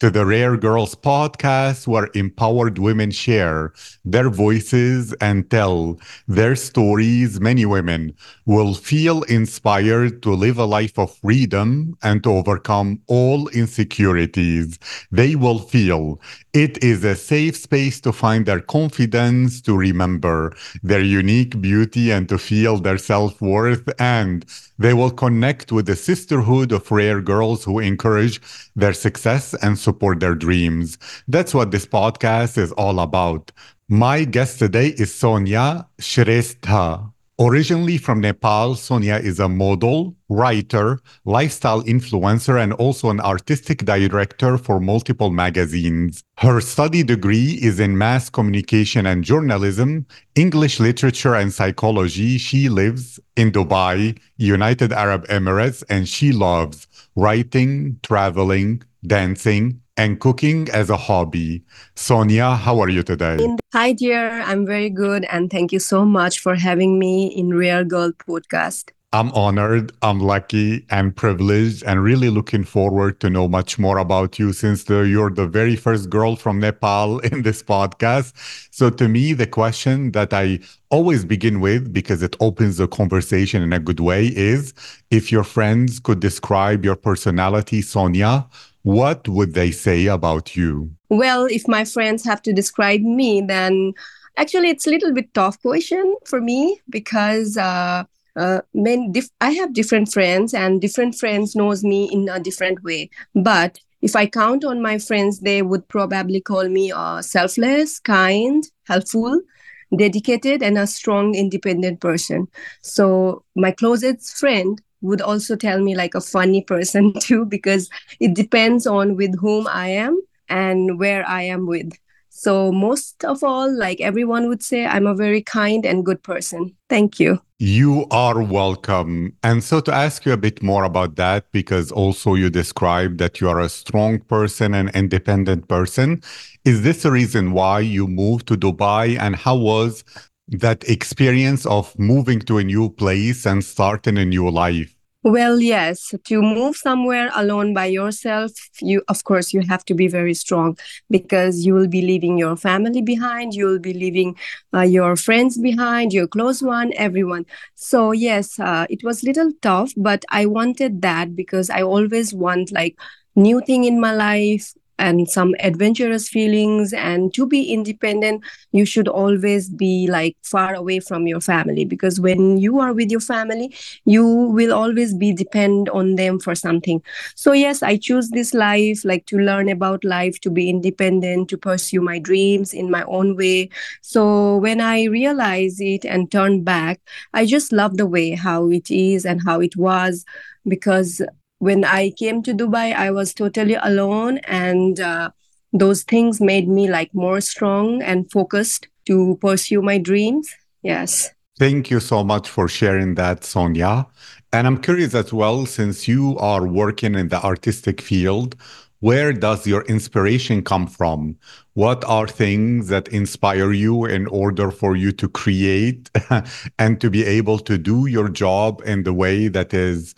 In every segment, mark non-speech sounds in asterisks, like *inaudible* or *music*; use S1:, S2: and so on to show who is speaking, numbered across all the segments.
S1: to the Rare Girls podcast, where empowered women share their voices and tell their stories. Many women will feel inspired to live a life of freedom and to overcome all insecurities. They will feel it is a safe space to find their confidence, to remember their unique beauty, and to feel their self worth. And they will connect with the sisterhood of rare girls who encourage their success and support their dreams. That's what this podcast is all about. My guest today is Soniya Shrestha. Originally from Nepal, Soniya is a model, writer, lifestyle influencer, and also an artistic director for multiple magazines. Her study degree is in mass communication and journalism, English literature and psychology. She lives in Dubai, United Arab Emirates, and she loves writing, traveling, dancing, and cooking as a hobby. Soniya, how are you today?
S2: Hi, dear. I'm very good. And thank you so much for having me in Real Girl podcast.
S1: I'm honored, I'm lucky and privileged, and really looking forward to know much more about you since the, you're the very first girl from Nepal *laughs* in this podcast. So, to me, the question that I always begin with, because it opens the conversation in a good way, is if your friends could describe your personality, Soniya, what would they say about you?
S2: Well, if my friends have to describe me, then actually it's a little bit tough question for me because uh, uh, men dif- I have different friends and different friends knows me in a different way. But if I count on my friends, they would probably call me uh, selfless, kind, helpful, dedicated, and a strong, independent person. So my closest friend would also tell me like a funny person *laughs* too because it depends on with whom i am and where i am with. So most of all like everyone would say i'm a very kind and good person. Thank you.
S1: You are welcome. And so to ask you a bit more about that because also you described that you are a strong person and independent person is this the reason why you moved to dubai and how was that experience of moving to a new place and starting a new life?
S2: Well, yes, to move somewhere alone by yourself, you of course you have to be very strong because you will be leaving your family behind, you will be leaving uh, your friends behind, your close one, everyone. So yes, uh, it was little tough, but I wanted that because I always want like new thing in my life and some adventurous feelings and to be independent you should always be like far away from your family because when you are with your family you will always be depend on them for something. So yes i choose this life like to learn about life to be independent to pursue my dreams in my own way. So when i realize it and turn back i just love the way how it is and how it was because when I came to Dubai, I was totally alone, and uh, those things made me like more strong and focused to pursue my dreams. Yes.
S1: Thank you so much for sharing that, Soniya. And I'm curious as well, since you are working in the artistic field, where does your inspiration come from? What are things that inspire you in order for you to create *laughs* and to be able to do your job in the way that is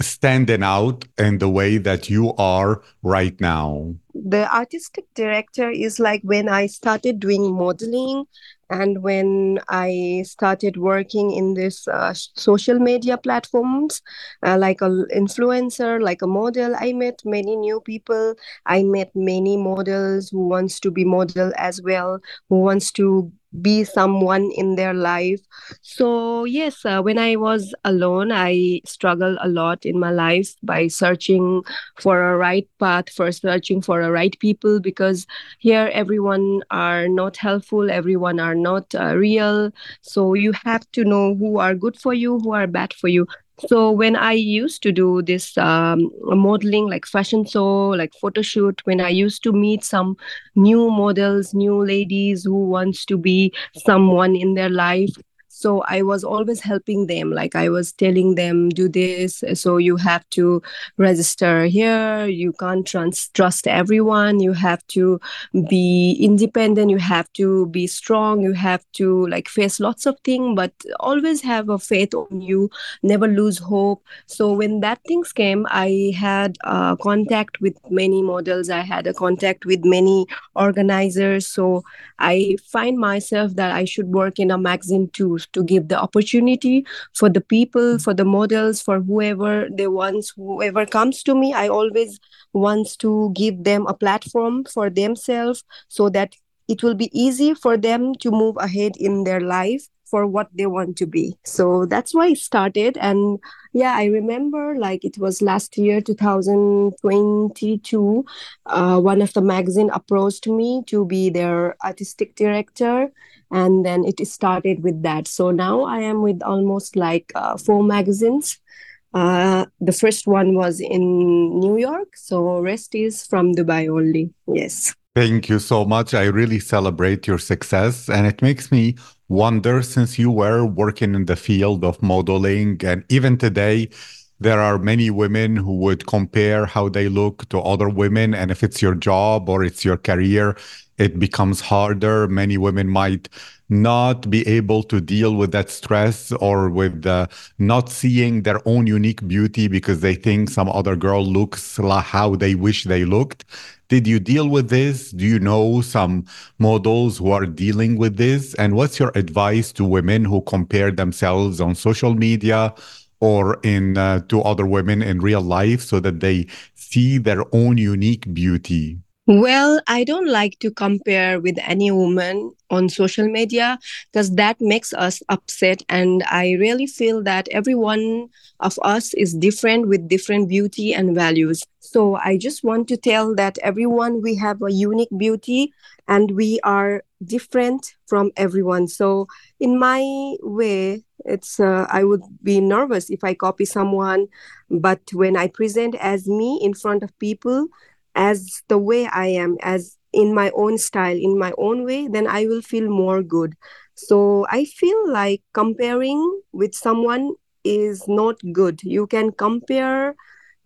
S1: standing out in the way that you are right now?
S2: The artistic director is like when I started doing modeling and when I started working in this uh, social media platforms, uh, like an influencer, like a model, I met many new people. I met many models who wants to be model as well, who wants to be someone in their life. So yes uh, when i was alone i struggled a lot in my life by searching for a right path for searching for a right people because here everyone are not helpful everyone are not uh, real. So you have to know who are good for you who are bad for you So when I used to do this um, modeling, like fashion show, like photo shoot, when I used to meet some new models, new ladies who wants to be someone in their life, so i was always helping them like i was telling them do this so you have to register here you can't trust trust everyone you have to be independent you have to be strong you have to like face lots of things but always have a faith on you never lose hope. So when that things came i had uh, contact with many models i had a contact with many organizers so i find myself that i should work in a magazine too to give the opportunity for the people for the models for whoever they want whoever comes to me i always wants to give them a platform for themselves so that it will be easy for them to move ahead in their life for what they want to be. So that's why it started. And yeah i remember like it was last year 2022 uh, one of the magazine approached me to be their artistic director and then it started with that so now i am with almost like uh, four magazines uh, the first one was in new york so rest is from dubai only yes
S1: Thank you so much. I really celebrate your success. And it makes me wonder since you were working in the field of modeling, and even today, there are many women who would compare how they look to other women. And if it's your job or it's your career, it becomes harder. Many women might not be able to deal with that stress or with uh, not seeing their own unique beauty because they think some other girl looks like how they wish they looked. Did you deal with this? Do you know some models who are dealing with this? And what's your advice to women who compare themselves on social media or in uh, to other women in real life so that they see their own unique beauty?
S2: Well, I don't like to compare with any woman on social media because that makes us upset. And I really feel that every one of us is different with different beauty and values. So I just want to tell that everyone, we have a unique beauty and we are different from everyone. So in my way, it's uh, I would be nervous if I copy someone, but when I present as me in front of people, as the way I am, as in my own style, in my own way, then I will feel more good. So I feel like comparing with someone is not good. You can compare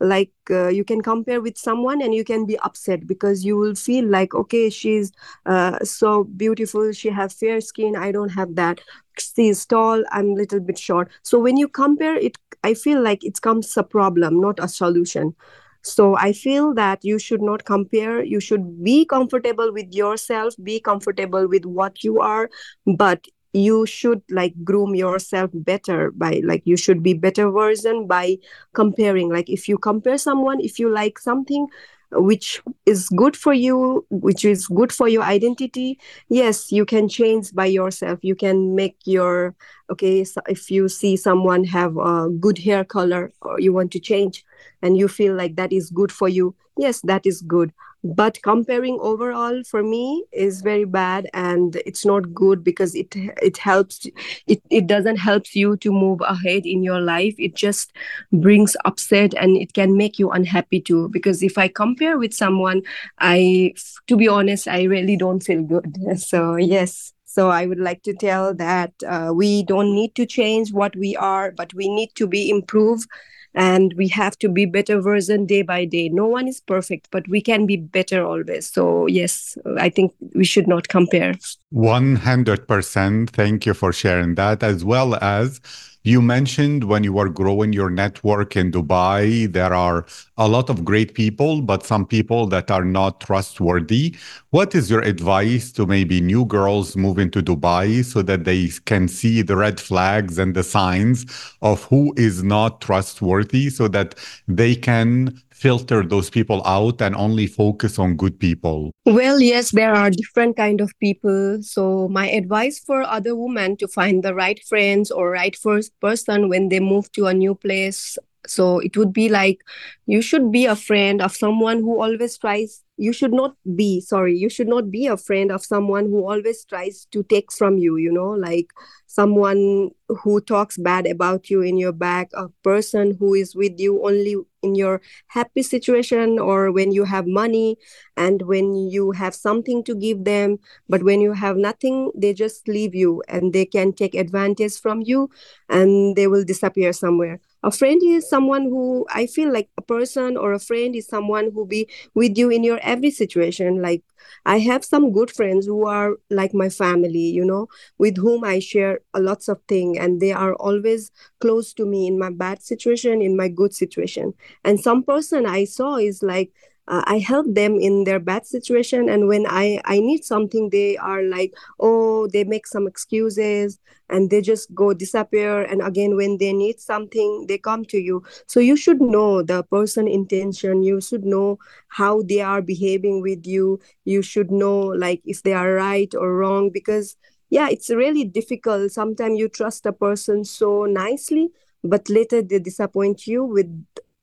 S2: like uh, you can compare with someone and you can be upset because you will feel like okay she's uh, so beautiful. She has fair skin. I don't have that. She's tall. I'm a little bit short. So when you compare it i feel like it comes a problem not a solution so I feel that you should not compare. You should be comfortable with yourself, be comfortable with what you are, but you should like groom yourself better by like you should be better version by comparing like if you compare someone if you like something which is good for you which is good for your identity yes you can change by yourself you can make your okay so if you see someone have a good hair color or you want to change and you feel like that is good for you yes that is good. But comparing overall for me is very bad and it's not good because it it helps it, it doesn't help you to move ahead in your life. It just brings upset and it can make you unhappy too. Because if i compare with someone i to be honest i really don't feel good. *laughs* So yes. So I would like to tell that uh, we don't need to change what we are, but we need to be improved and we have to be better version day by day. No one is perfect but we can be better always. So yes i think we should not compare.
S1: 100% thank you for sharing that as well as you mentioned when you were growing your network in Dubai, there are a lot of great people, but some people that are not trustworthy. What is your advice to maybe new girls moving to Dubai so that they can see the red flags and the signs of who is not trustworthy so that they can filter those people out and only focus on good people?
S2: Well, yes, there are different kind of people. So my advice for other women to find the right friends or right first person when they move to a new place so it would be like you should be a friend of someone who always tries you should not be sorry you should not be a friend of someone who always tries to take from you you know like someone who talks bad about you in your back a person who is with you only in your happy situation or when you have money and when you have something to give them but when you have nothing they just leave you and they can take advantage from you and they will disappear somewhere a friend is someone who i feel like a person or a friend is someone who be with you in your every situation. Like i have some good friends who are like my family you know with whom i share a lots of things and they are always close to me in my bad situation in my good situation. And some person i saw is like uh, i help them in their bad situation and when i i need something they are like oh they make some excuses and they just go disappear and again when they need something they come to you. So you should know the person intention. You should know how they are behaving with you. You should know like if they are right or wrong because yeah it's really difficult. Sometimes you trust a person so nicely but later they disappoint you with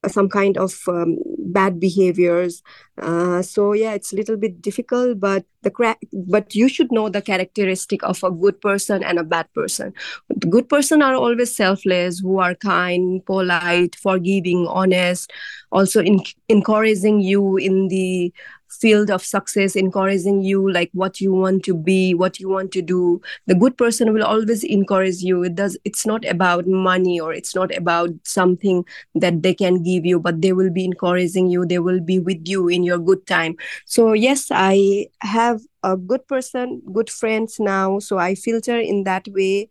S2: some kind of um, bad behaviors. Uh, so yeah it's a little bit difficult but the cra- but you should know the characteristic of a good person and a bad person. The good person are always selfless who are kind polite forgiving honest also in- encouraging you in the field of success encouraging you like what you want to be what you want to do. The good person will always encourage you. It does it's not about money or it's not about something that they can give you but they will be encouraging you. They will be with you in your good time. So yes i have a good person good friends now. So i filter in that way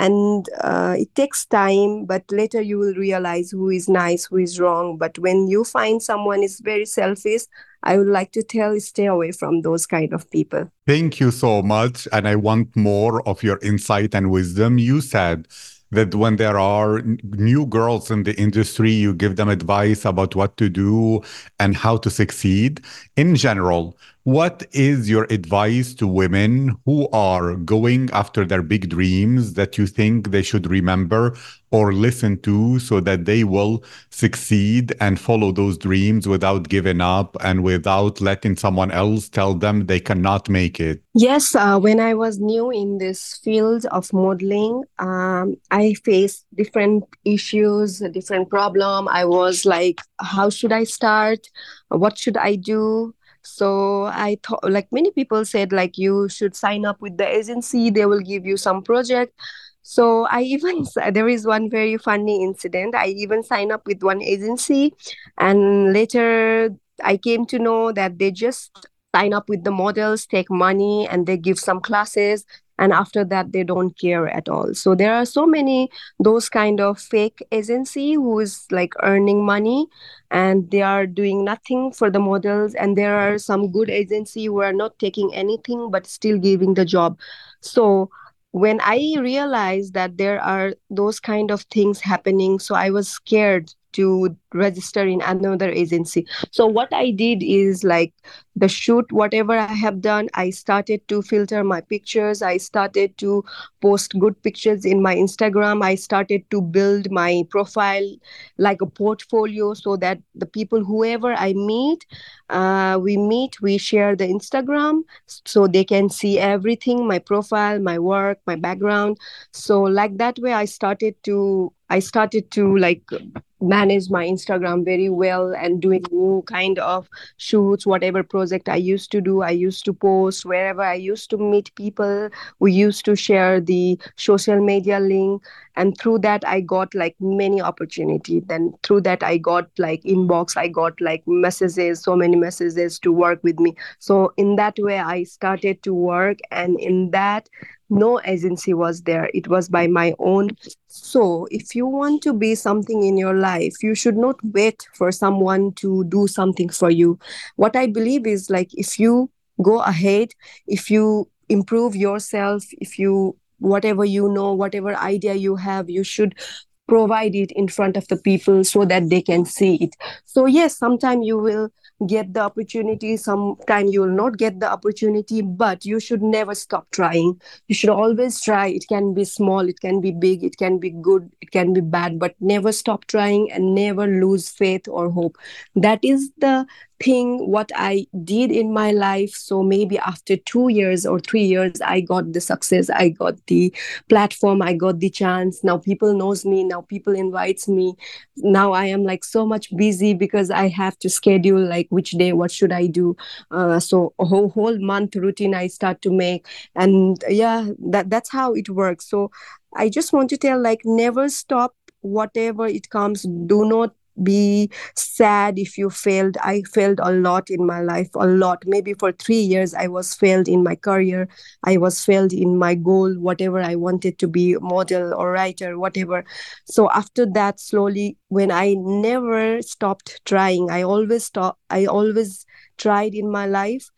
S2: and uh, it takes time but later you will realize who is nice who is wrong but when you find someone is very selfish I would like to tell stay away from those kind of people.
S1: Thank you so much. And I want more of your insight and wisdom. You said that when there are new girls in the industry, you give them advice about what to do and how to succeed. In general, what is your advice to women who are going after their big dreams that you think they should remember or listen to so that they will succeed and follow those dreams without giving up and without letting someone else tell them they cannot make it?
S2: Yes, uh, when I was new in this field of modeling, um, I faced different issues, different problem. I was like, how should I start? What should I do? So i thought like many people said like you should sign up with the agency. They will give you some project. So i *laughs* even there is one very funny incident. I even signed up with one agency and later i came to know that they just sign up with the models take money and they give some classes. And after that they don't care at all. So there are so many those kind of fake agency who is like earning money and they are doing nothing for the models. And there are some good agency who are not taking anything but still giving the job. So when i realized that there are those kind of things happening so i was scared to register in another agency. So what i did is like the shoot whatever i have done i started to filter my pictures. I started to post good pictures in my instagram. I started to build my profile like a portfolio so that the people whoever i meet uh, we meet we share the instagram so they can see everything my profile my work my background. So like that way i started to I started to like manage my Instagram very well and doing new kind of shoots, whatever project I used to do. I used to post wherever I used to meet people. We used to share the social media link. And through that, I got like many opportunities. Then through that, I got like inbox, I got like messages, so many messages to work with me. So in that way, I started to work. And in that, no agency was there. It was by my own. So if you want to be something in your life you should not wait for someone to do something for you. What i believe is like if you go ahead if you improve yourself if you whatever you know whatever idea you have you should provide it in front of the people so that they can see it. So yes sometimes you will get the opportunity sometime you will not get the opportunity but you should never stop trying. You should always try. It can be small it can be big it can be good it can be bad but never stop trying and never lose faith or hope. That is the thing what i did in my life. So maybe after 2 years or 3 years i got the success i got the platform i got the chance. Now people knows me now people invites me. Now i am like so much busy because i have to schedule like which day what should i do. Uh, so a whole, whole month routine i start to make. And yeah that that's how it works. So i just want to tell like never stop. Whatever it comes do not be sad if you failed. I failed a lot in my life a lot. Maybe for 3 years i was failed in my career. I was failed in my goal whatever i wanted to be model or writer whatever. So after that slowly when i never stopped trying i always stop i always tried in my life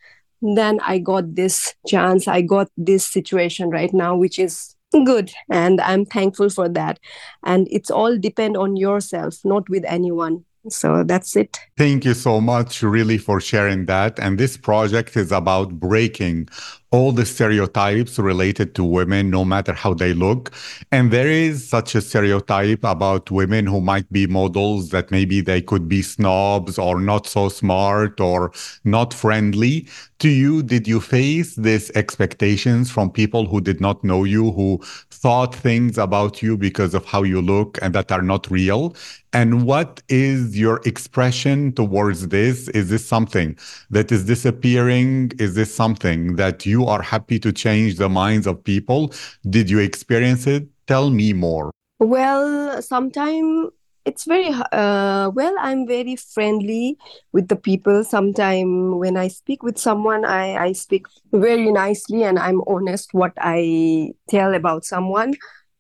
S2: then i got this chance. I got this situation right now which is good. And i'm thankful for that. And it's all depend on yourself not with anyone. So that's it.
S1: Thank you so much really for sharing that. And this project is about breaking all the stereotypes related to women, no matter how they look. And there is such a stereotype about women who might be models that maybe they could be snobs or not so smart or not friendly. To you, did you face these expectations from people who did not know you, who thought things about you because of how you look and that are not real? And what is your expression towards this? Is this something that is disappearing? Is this something that you are happy to change the minds of people? Did you experience it? Tell me more.
S2: Well, sometimes it's very uh, well i'm very friendly with the people sometimes when i speak with someone I, I speak very nicely and i'm honest what i tell about someone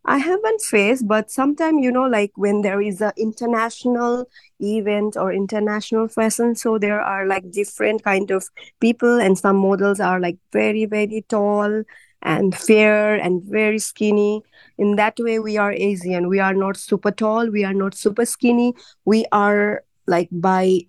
S2: I haven't faced, but sometimes you know, like when there is an international event or international fashion, so there are like different kind of people, and some models are like very very tall and fair and very skinny. In that way, we are Asian. We are not super tall. We are not super skinny. We are like by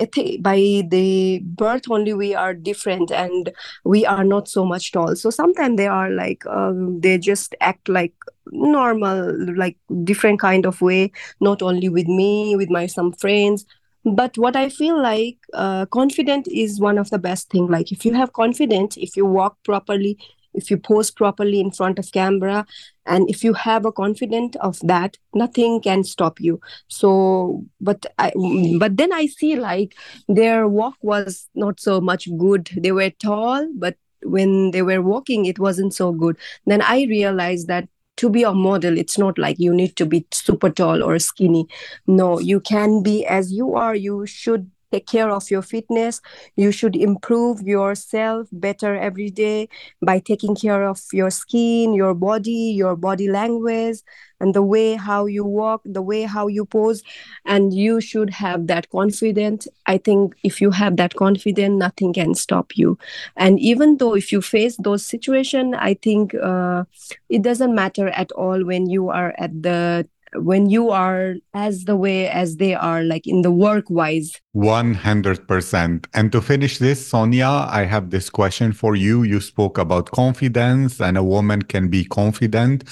S2: by the birth only we are different and we are not so much tall so sometimes they are like um, they just act like normal like different kind of way not only with me with my some friends. But what i feel like uh, confident is one of the best thing. Like if you have confidence if you walk properly if you pose properly in front of camera and if you have a confident of that nothing can stop you. So but i but then i see like their walk was not so much good. They were tall but when they were walking it wasn't so good. Then i realized that to be a model it's not like you need to be super tall or skinny. No you can be as you are you should take care of your fitness. You should improve yourself better every day by taking care of your skin your body your body language and the way how you walk the way how you pose. And you should have that confidence i think if you have that confidence nothing can stop you. And even though if you face those situations i think uh, it doesn't matter at all when you are at the when you are as the way as they are like in the work wise?
S1: 100% and to finish this soniya i have this question for you. You spoke about confidence and a woman can be confident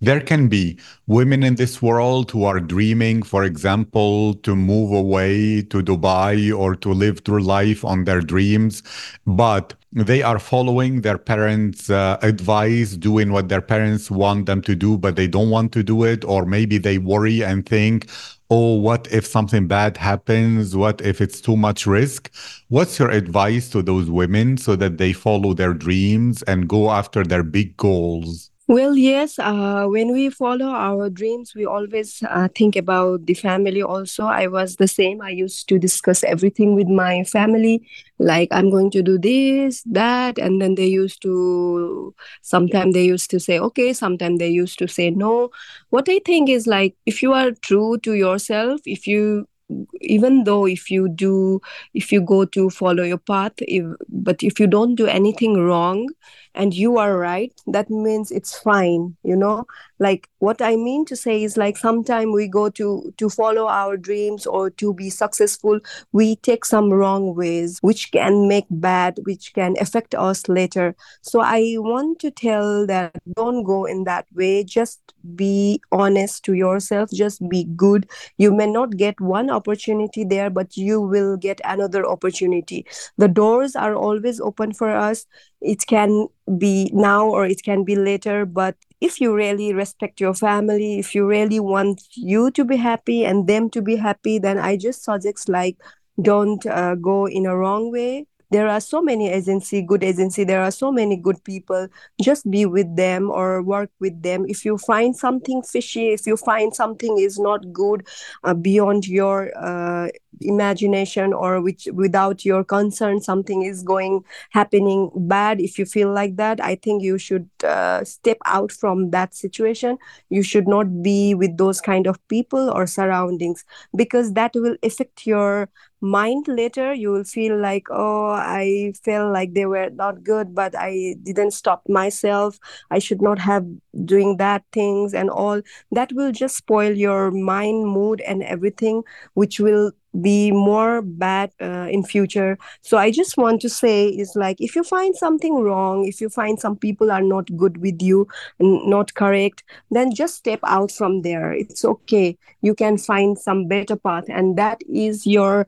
S1: there can be women in this world who are dreaming, for example, to move away to Dubai or to live through life on their dreams, but they are following their parents' uh, advice, doing what their parents want them to do, but they don't want to do it. Or maybe they worry and think, oh, what if something bad happens? What if it's too much risk? What's your advice to those women so that they follow their dreams and go after their big goals?
S2: Well, yes. Uh, when we follow our dreams, we always uh, think about the family also. I was the same. I used to discuss everything with my family, like I'm going to do this, that. And then they used to, sometimes they used to say, okay, sometimes they used to say no. What I think is like, if you are true to yourself, if you even though if you do if you go to follow your path if, but if you don't do anything wrong and you are right. That means it's fine you know? Like what i mean to say is like sometimes we go to to follow our dreams or to be successful we take some wrong ways which can make bad which can affect us later. So i want to tell that don't go in that way. Just be honest to yourself. Just be good. You may not get one opportunity there but you will get another opportunity. The doors are always open for us it can be now or it can be later but if you really respect your family if you really want you to be happy and them to be happy then i just suggest like don't uh, go in a wrong way. There are so many agency good agency. There are so many good people. Just be with them or work with them. If you find something fishy if you find something is not good uh, beyond your uh, imagination or which without your concern something is going happening bad if you feel like that i think you should uh, step out from that situation. You should not be with those kind of people or surroundings because that will affect your mind later. You will feel like oh i felt like they were not good but i didn't stop myself. I should not have doing that things and all. That will just spoil your mind mood and everything which will be more bad uh, in future. So i just want to say is like if you find something wrong if you find some people are not good with you and not correct then just step out from there. It's okay. You can find some better path. And that is your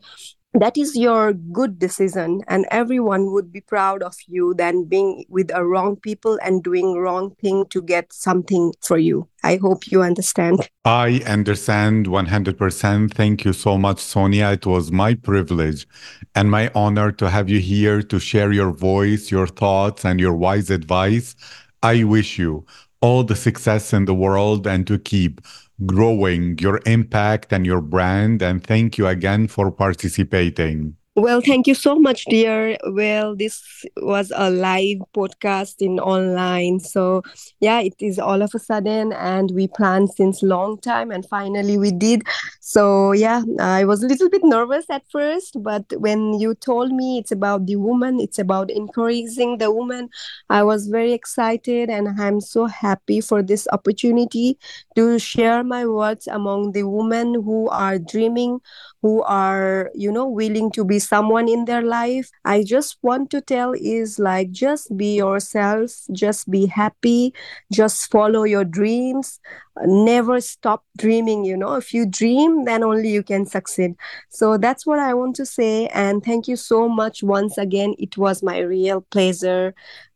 S2: that is your good decision and everyone would be proud of you than being with a wrong people and doing wrong thing to get something for you. I hope you understand.
S1: I understand 100% thank you so much soniya. It was my privilege and my honor to have you here to share your voice your thoughts and your wise advice. I wish you all the success in the world and to keep growing your impact and your brand. And thank you again for participating.
S2: Well, thank you so much, dear. Well, this was a live podcast in online. So yeah, it is all of a sudden and we planned since long time and finally we did. So yeah, I was a little bit nervous at first, but when you told me it's about the woman, it's about encouraging the woman, I was very excited and I'm so happy for this opportunity to share my words among the women who are dreaming, who are, you know, willing to be someone in their life i just want to tell is like just be yourself just be happy just follow your dreams. Never stop dreaming you know. If you dream then only you can succeed. So that's what i want to say and thank you so much once again. It was my real pleasure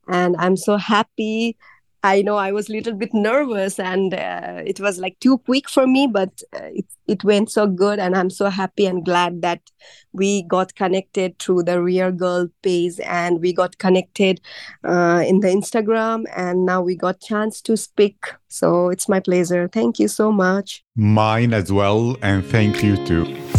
S2: and i'm so happy I know I was a little bit nervous and uh, it was like too quick for me, but uh, it, it went so good. And I'm so happy and glad that we got connected through the Real Girl page and we got connected uh, in the Instagram. And now we got chance to speak. So it's my pleasure. Thank you so much.
S1: Mine as well. And thank you too.